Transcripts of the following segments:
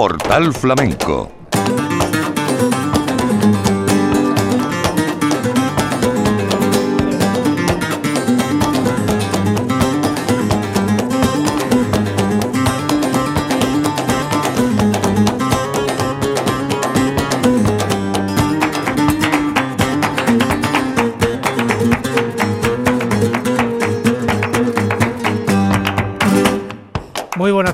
Portal Flamenco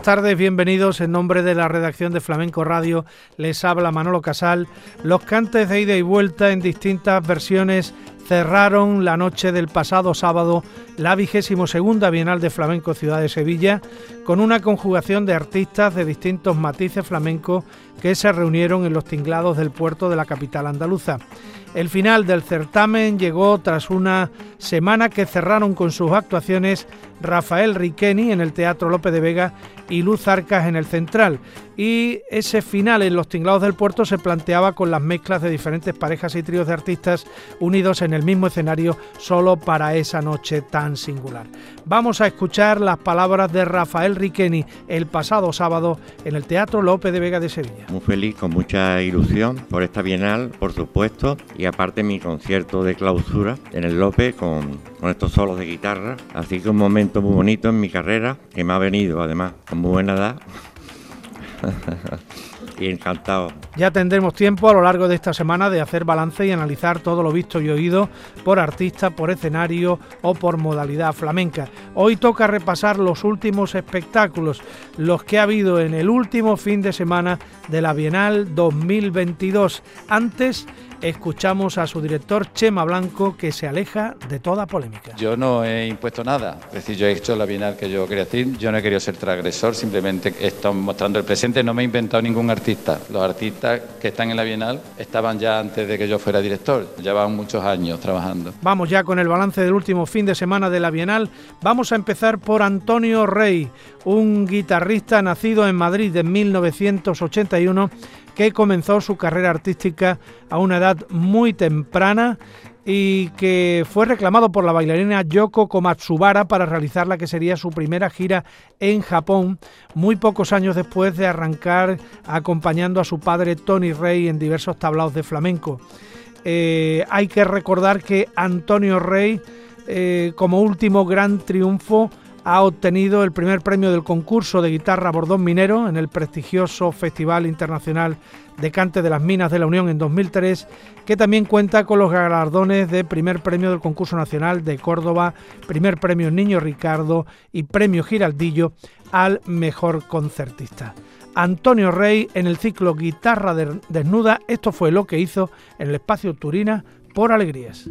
tardes, bienvenidos en nombre de la redacción de Flamenco Radio. Les habla Manolo Casal. Los cantes de ida y vuelta en distintas versiones cerraron la noche del pasado sábado la vigésimo segunda Bienal de Flamenco Ciudad de Sevilla con una conjugación de artistas de distintos matices flamencos que se reunieron en los tinglados del puerto de la capital andaluza. El final del certamen llegó tras una semana que cerraron con sus actuaciones Rafael Riqueni en el Teatro López de Vega y Luz Arcas en el Central. Y ese final en los tinglados del puerto se planteaba con las mezclas de diferentes parejas y tríos de artistas unidos en el mismo escenario solo para esa noche tan singular. Vamos a escuchar las palabras de Rafael Riqueni el pasado sábado en el Teatro López de Vega de Sevilla. Muy feliz, con mucha ilusión por esta Bienal, por supuesto, y aparte mi concierto de clausura en el López con, con estos solos de guitarra. Así que un momento muy bonito en mi carrera, que me ha venido además con muy buena edad. y encantado. Ya tendremos tiempo a lo largo de esta semana de hacer balance y analizar todo lo visto y oído por artista, por escenario o por modalidad flamenca. Hoy toca repasar los últimos espectáculos, los que ha habido en el último fin de semana de la Bienal 2022. Antes escuchamos a su director Chema Blanco que se aleja de toda polémica. Yo no he impuesto nada, es decir, yo he hecho la bienal que yo quería decir, yo no he querido ser transgresor, simplemente he estado mostrando el presente, no me he inventado ningún artista. Los artistas que están en la bienal estaban ya antes de que yo fuera director, llevaban muchos años trabajando. Vamos ya con el balance del último fin de semana de la bienal. Vamos a empezar por Antonio Rey, un guitarrista nacido en Madrid en 1981 que comenzó su carrera artística a una edad muy temprana y que fue reclamado por la bailarina Yoko Komatsubara para realizar la que sería su primera gira en Japón, muy pocos años después de arrancar acompañando a su padre Tony Rey en diversos tablaos de flamenco. Eh, hay que recordar que Antonio Rey, eh, como último gran triunfo, ha obtenido el primer premio del concurso de guitarra Bordón Minero en el prestigioso Festival Internacional de Cante de las Minas de la Unión en 2003, que también cuenta con los galardones de primer premio del concurso nacional de Córdoba, primer premio Niño Ricardo y premio Giraldillo al mejor concertista. Antonio Rey en el ciclo Guitarra Desnuda, esto fue lo que hizo en el espacio Turina por Alegrías.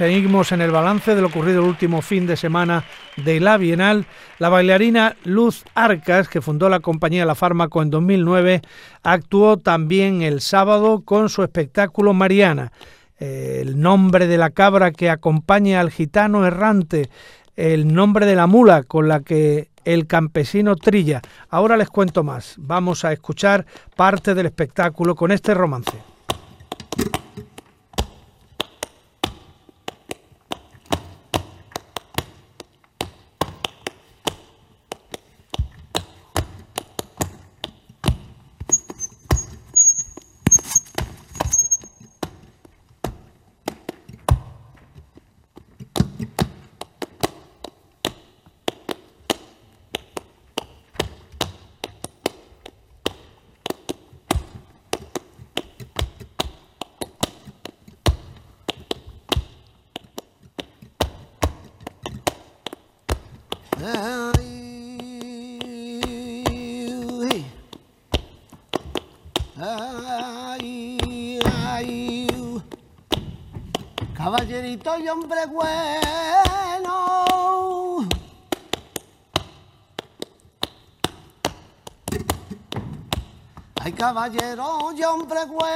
Seguimos en el balance de lo ocurrido el último fin de semana de la Bienal. La bailarina Luz Arcas, que fundó la compañía La Fármaco en 2009, actuó también el sábado con su espectáculo Mariana. el nombre de la cabra que acompaña al gitano errante, el nombre de la mula con la que el campesino trilla. Ahora les cuento más. Vamos a escuchar parte del espectáculo con este romance. Caballerito y hombre bueno. Hay caballero y hombre bueno.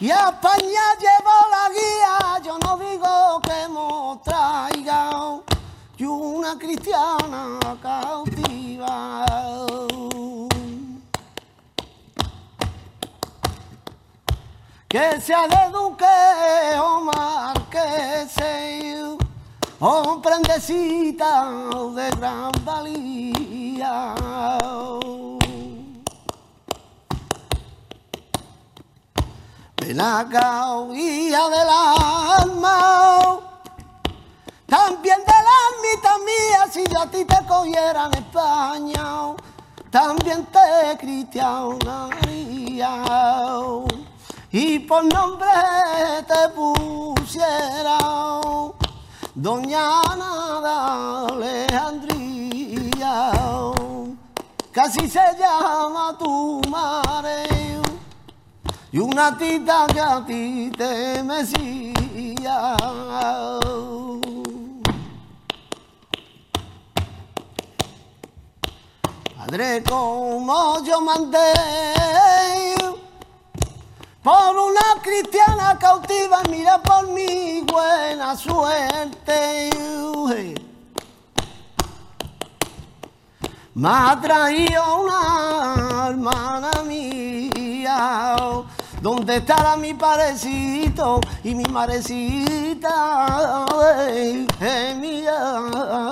Y a España llevo la guía, yo no digo que me traiga y una cristiana cautiva. Que sea de duque o marquese o prendecita de gran valía. Ven acá, guía del alma, también de la almita mía, si yo a ti te cogiera en España, también te cristianaría y por nombre te pusiera Doña Ana Alejandría, casi se llama tu madre y una tita que a ti te mecía. Padre, como yo mandé por una cristiana cautiva, mira por mi buena suerte. Me ha traído una hermana mía, donde estará mi parecito y mi marecita, es mi alma.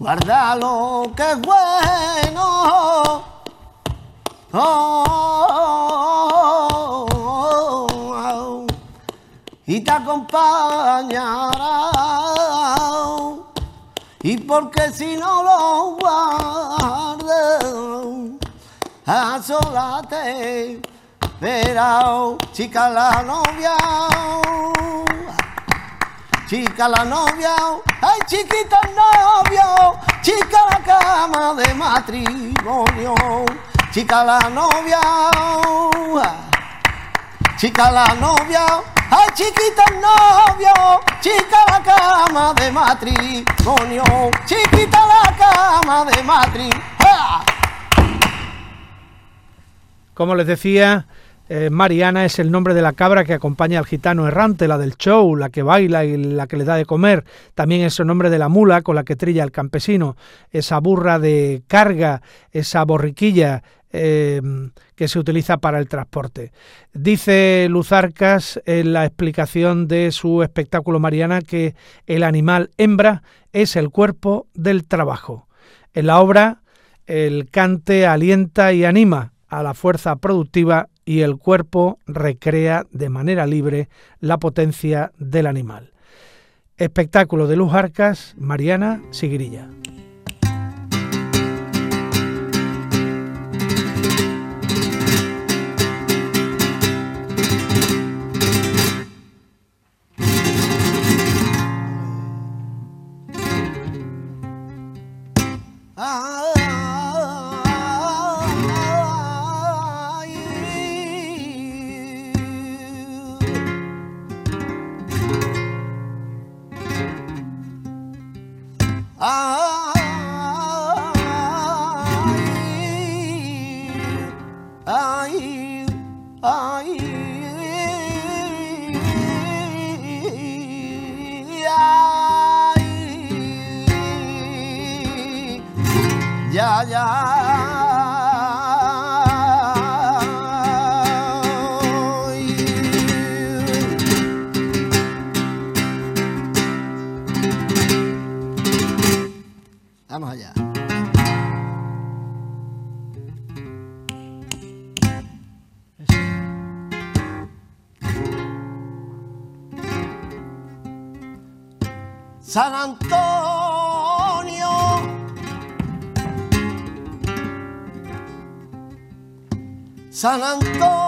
Guarda lo que es bueno. Oh, y te acompañará. Y porque si no lo guardas, a sola te verá, chica la novia chica la novia, ay chiquita el novio, chica la cama de matrimonio, chica la novia, chica la novia, ay chiquita el novio, chica la cama de matrimonio, chiquita la cama de matrimonio. Como les decía, eh, Mariana es el nombre de la cabra que acompaña al gitano errante, la del show, la que baila y la que le da de comer. También es el nombre de la mula con la que trilla el campesino, esa burra de carga, esa borriquilla eh, que se utiliza para el transporte. Dice Luzarcas en la explicación de su espectáculo Mariana que el animal hembra es el cuerpo del trabajo. En la obra, el cante alienta y anima a la fuerza productiva y el cuerpo recrea de manera libre la potencia del animal. Espectáculo de Luz Arcas, Mariana Sigrilla. Ah, San Antonio.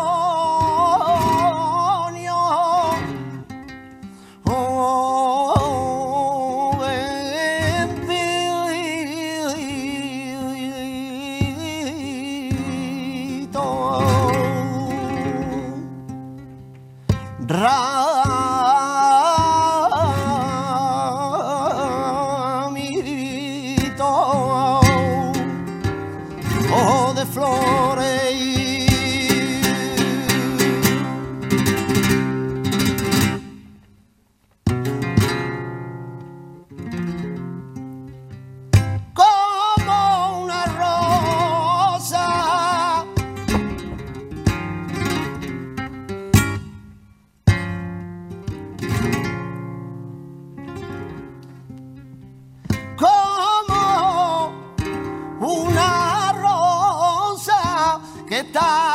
acreditar.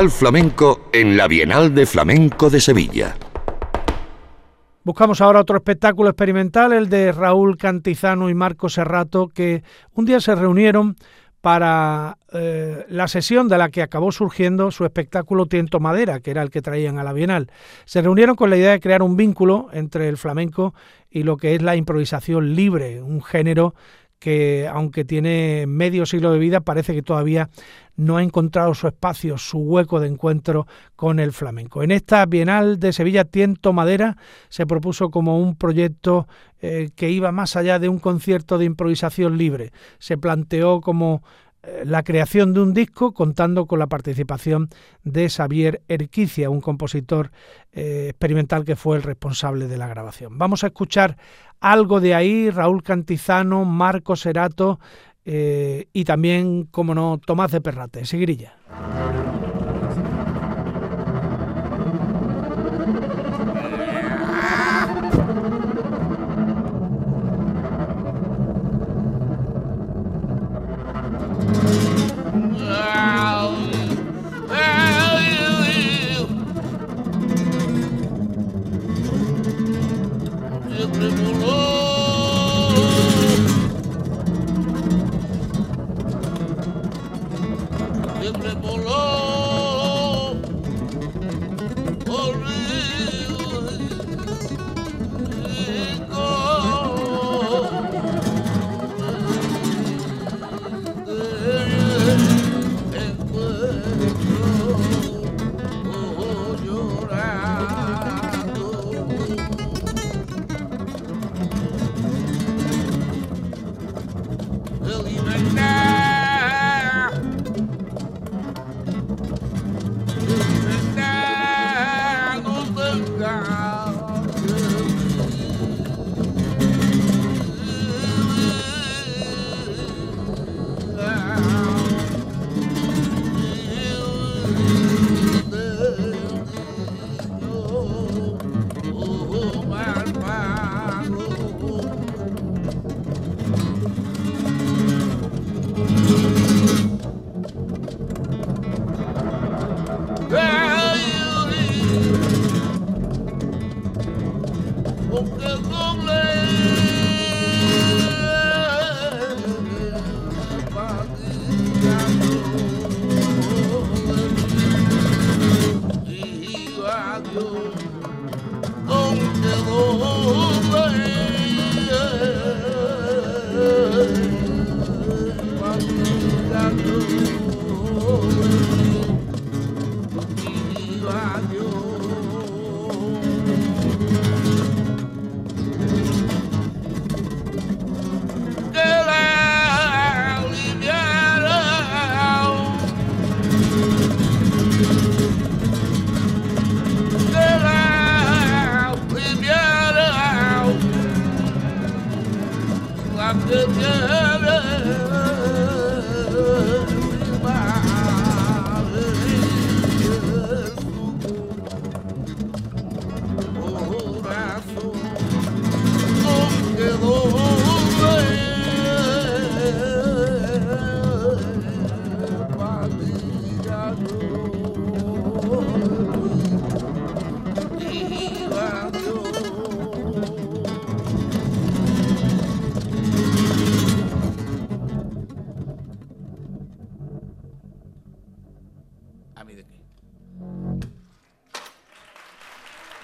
Portal Flamenco en la Bienal de Flamenco de Sevilla. Buscamos ahora otro espectáculo experimental, el de Raúl Cantizano y Marco Serrato, que un día se reunieron para eh, la sesión de la que acabó surgiendo su espectáculo Tiento Madera, que era el que traían a la Bienal. Se reunieron con la idea de crear un vínculo entre el flamenco y lo que es la improvisación libre, un género que aunque tiene medio siglo de vida, parece que todavía no ha encontrado su espacio, su hueco de encuentro con el flamenco. En esta Bienal de Sevilla Tiento Madera se propuso como un proyecto eh, que iba más allá de un concierto de improvisación libre. Se planteó como la creación de un disco contando con la participación de Xavier Erquicia, un compositor eh, experimental que fue el responsable de la grabación. Vamos a escuchar algo de ahí, Raúl Cantizano, Marco Serato eh, y también, como no, Tomás de Perrate, Seguirilla.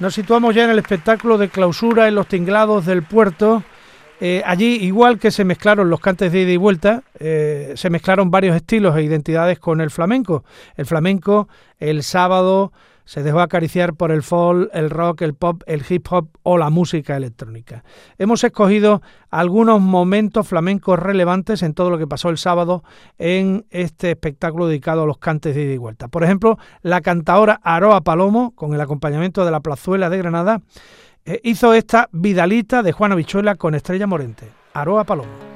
Nos situamos ya en el espectáculo de clausura en los tinglados del puerto. Eh, allí, igual que se mezclaron los cantes de ida y vuelta, eh, se mezclaron varios estilos e identidades con el flamenco. El flamenco, el sábado, se dejó acariciar por el folk, el rock, el pop, el hip hop o la música electrónica. Hemos escogido algunos momentos flamencos relevantes en todo lo que pasó el sábado en este espectáculo dedicado a los cantes de ida y vuelta. Por ejemplo, la cantadora Aroa Palomo, con el acompañamiento de la Plazuela de Granada, eh, hizo esta Vidalita de Juana Bichuela con Estrella Morente. Aroa Palomo.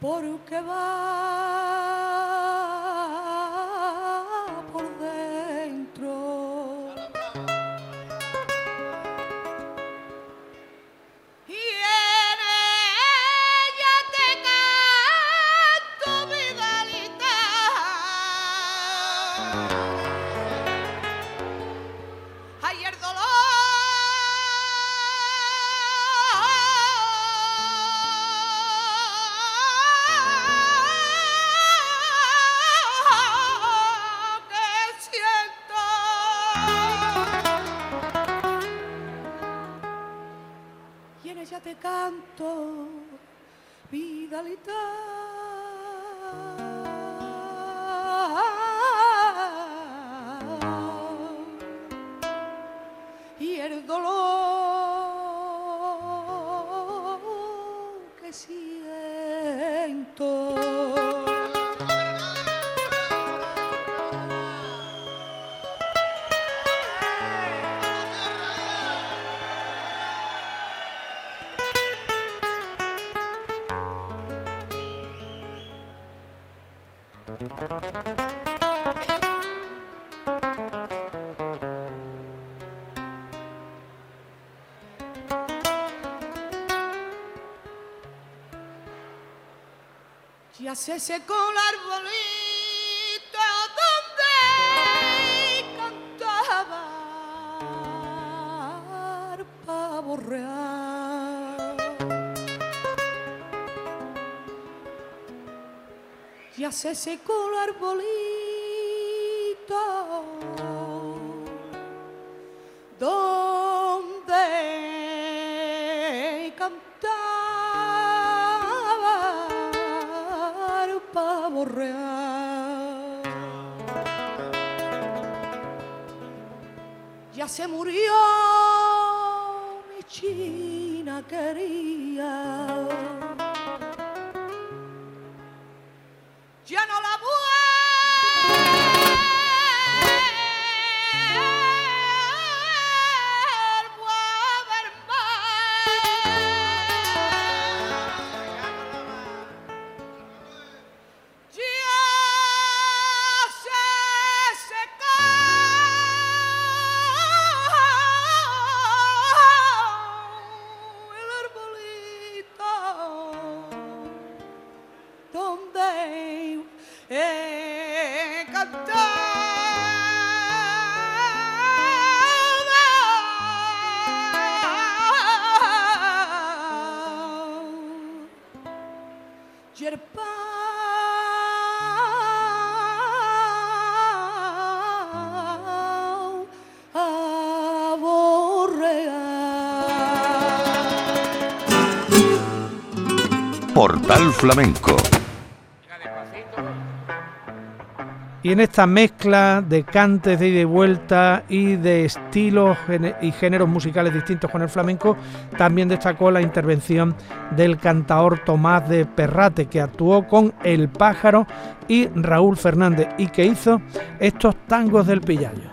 Porque va Ya se secó el arbolito donde cantaba pavo real. Ya se secó el arbolito murió Portal Flamenco Y en esta mezcla de cantes de ida y vuelta y de estilos y géneros musicales distintos con el flamenco, también destacó la intervención del cantaor Tomás de Perrate, que actuó con El Pájaro y Raúl Fernández y que hizo estos tangos del Pillayo.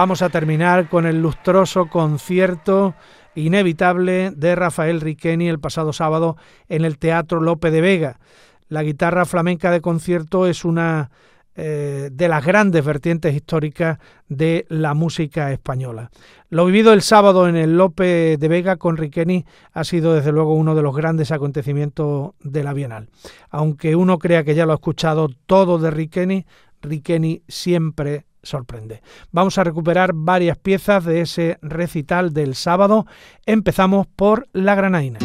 Vamos a terminar con el lustroso concierto inevitable de Rafael Riqueni el pasado sábado en el Teatro Lope de Vega. La guitarra flamenca de concierto es una eh, de las grandes vertientes históricas de la música española. Lo vivido el sábado en el Lope de Vega con Riqueni ha sido desde luego uno de los grandes acontecimientos de la Bienal. Aunque uno crea que ya lo ha escuchado todo de Riqueni, Riqueni siempre sorprende. Vamos a recuperar varias piezas de ese recital del sábado. Empezamos por La Granaina.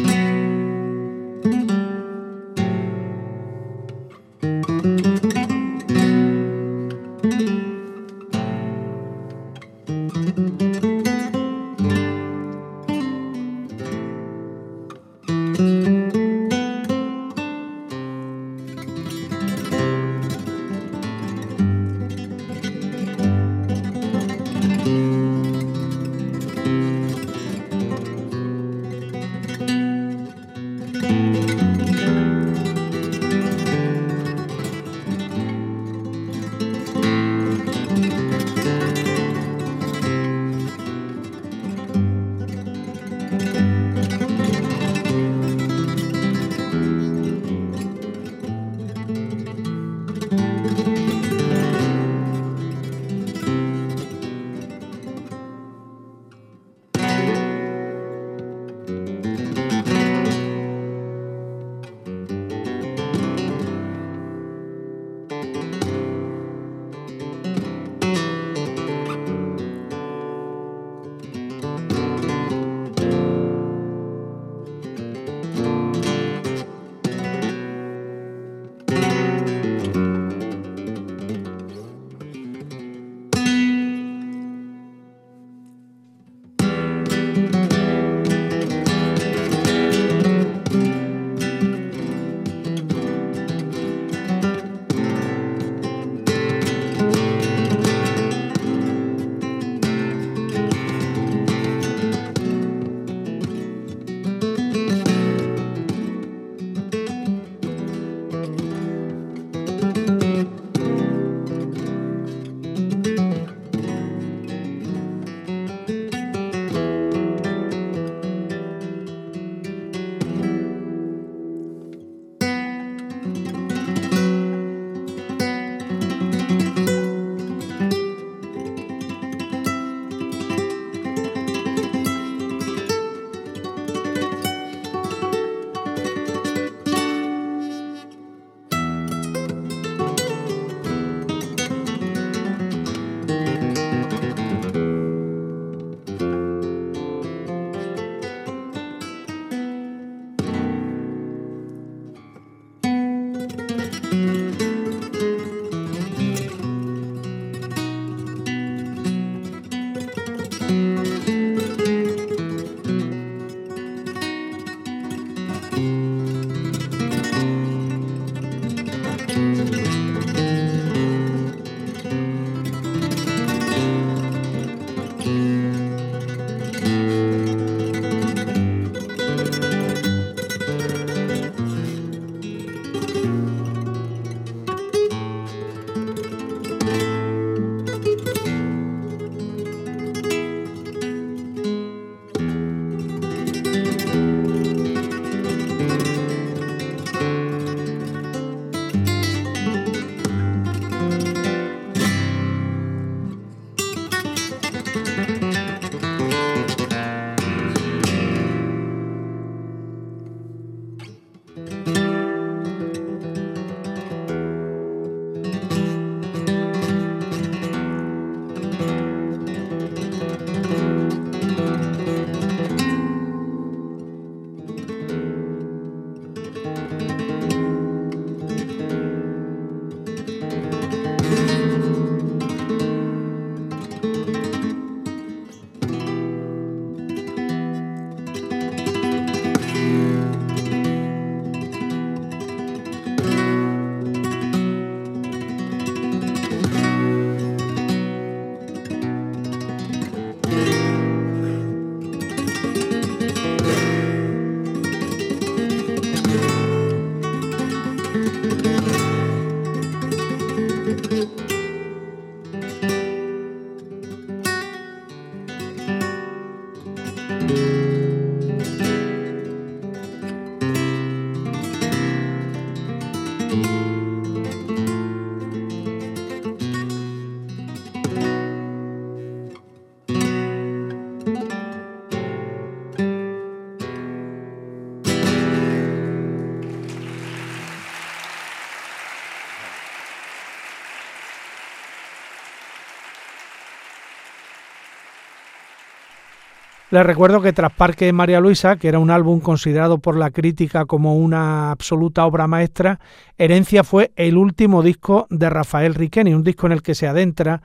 Les recuerdo que tras Parque María Luisa, que era un álbum considerado por la crítica como una absoluta obra maestra, Herencia fue el último disco de Rafael Riqueni, un disco en el que se adentra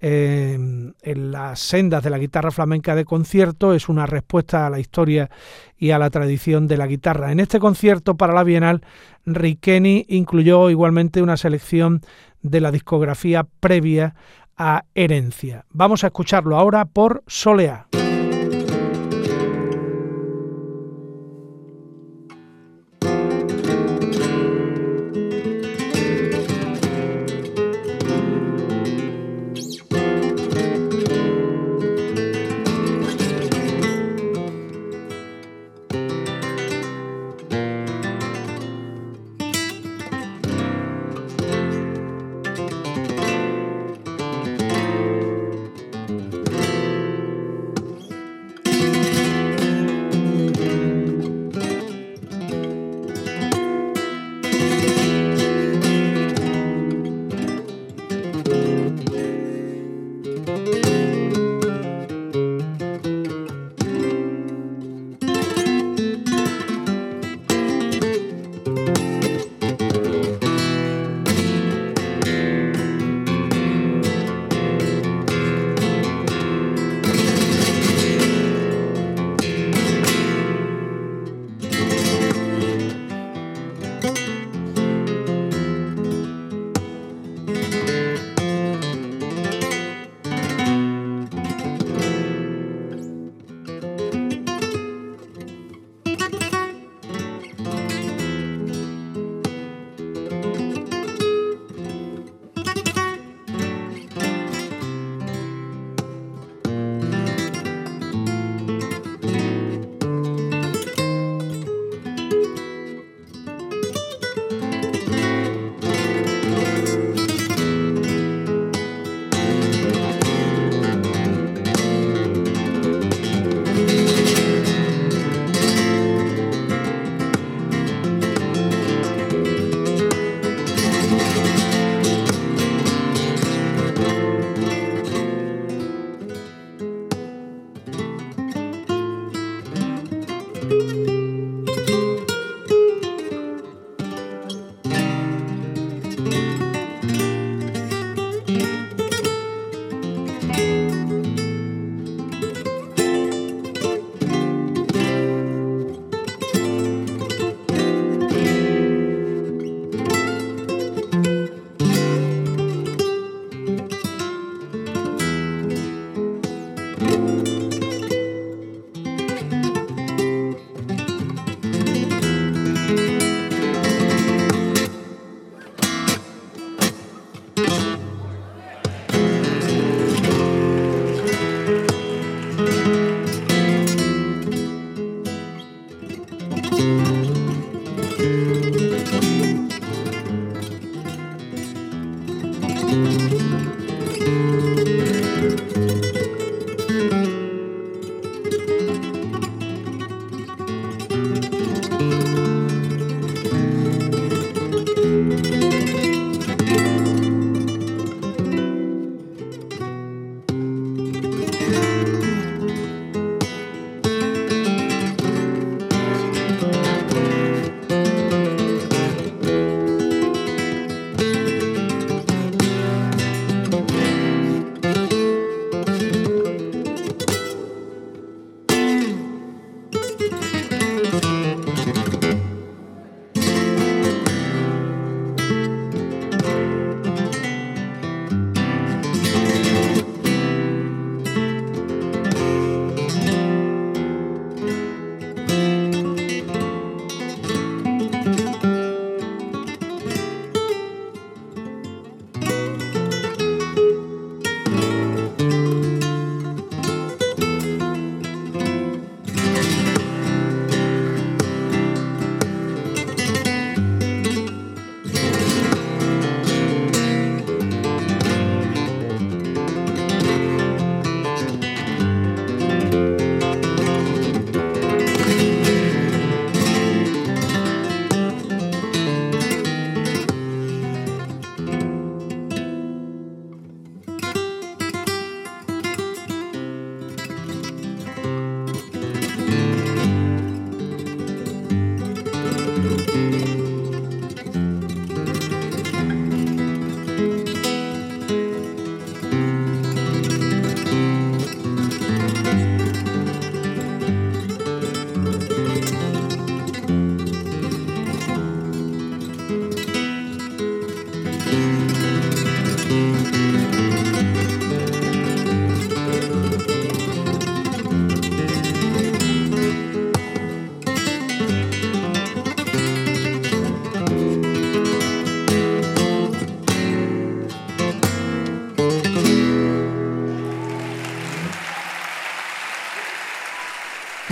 eh, en las sendas de la guitarra flamenca de concierto, es una respuesta a la historia y a la tradición de la guitarra. En este concierto para la Bienal, Riqueni incluyó igualmente una selección de la discografía previa a Herencia. Vamos a escucharlo ahora por Soleá.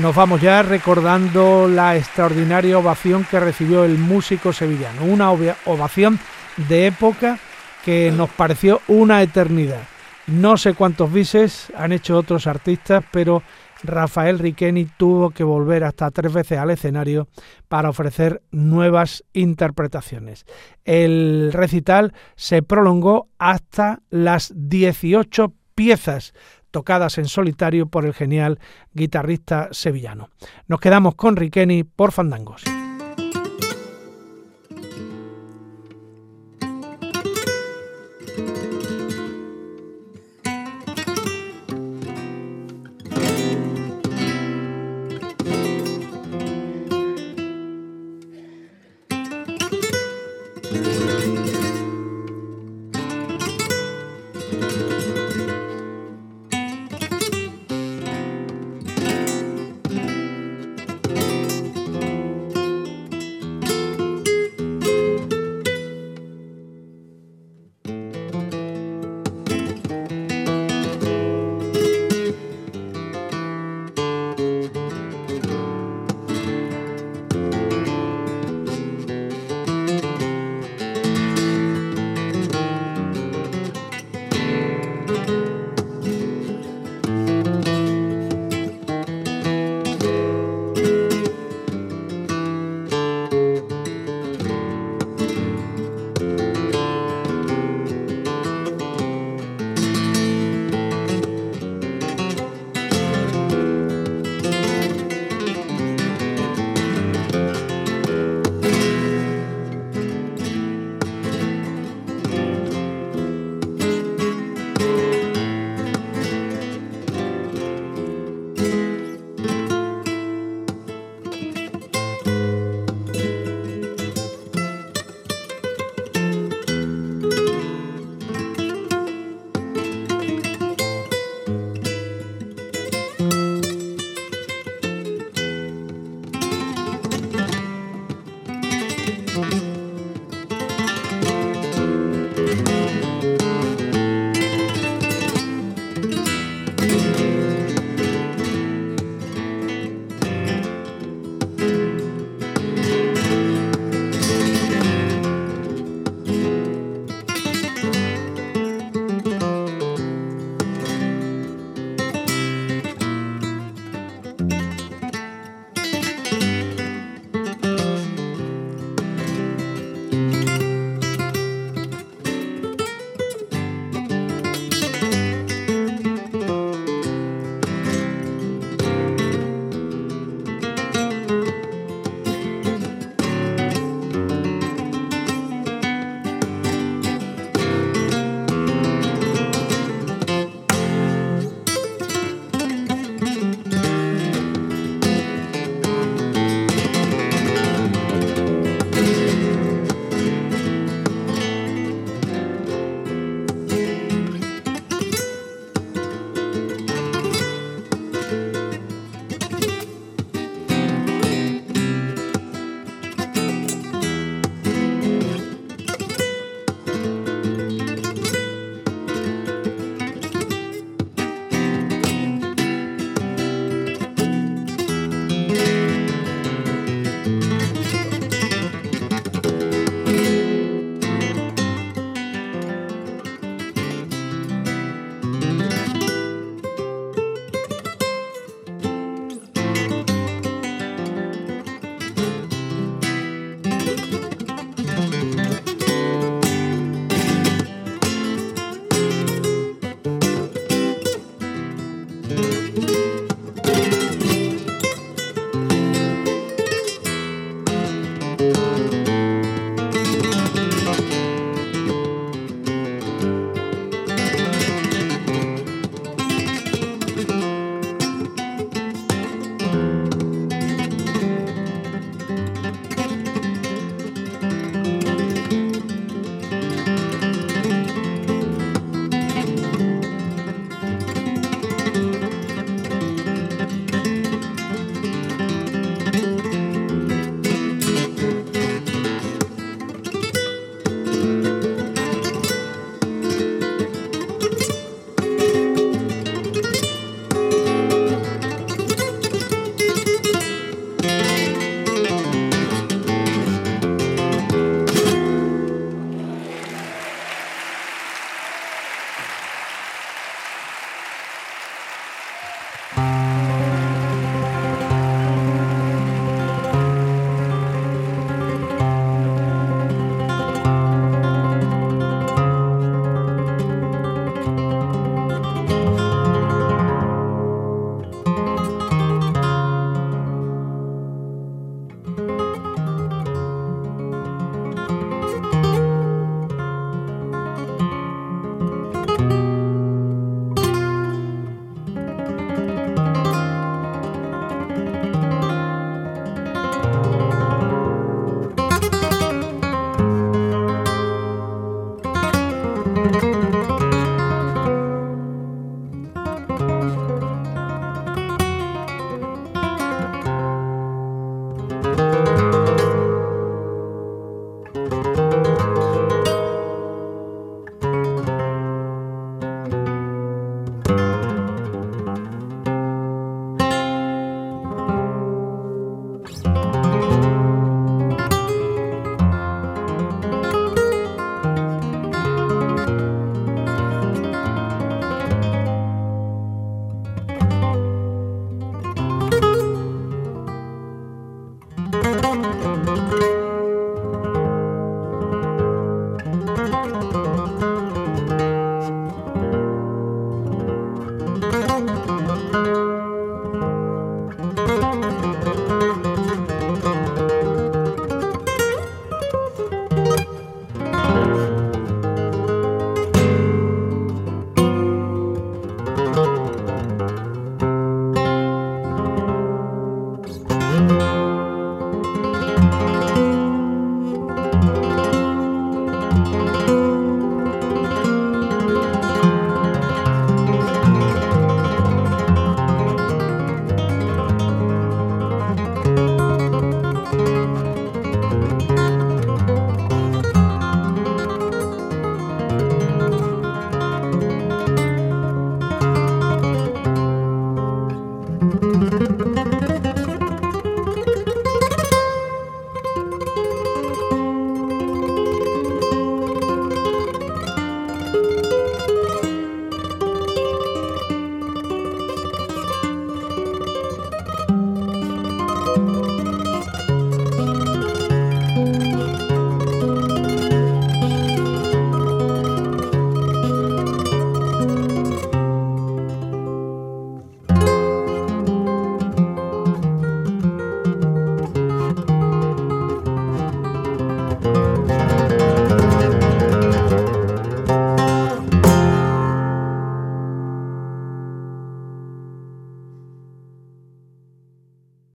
nos vamos ya recordando la extraordinaria ovación que recibió el músico sevillano, una ovación de época que nos pareció una eternidad. No sé cuántos bises han hecho otros artistas, pero Rafael Riqueni tuvo que volver hasta tres veces al escenario para ofrecer nuevas interpretaciones. El recital se prolongó hasta las 18 piezas tocadas en solitario por el genial guitarrista sevillano. Nos quedamos con Riqueni por Fandangos.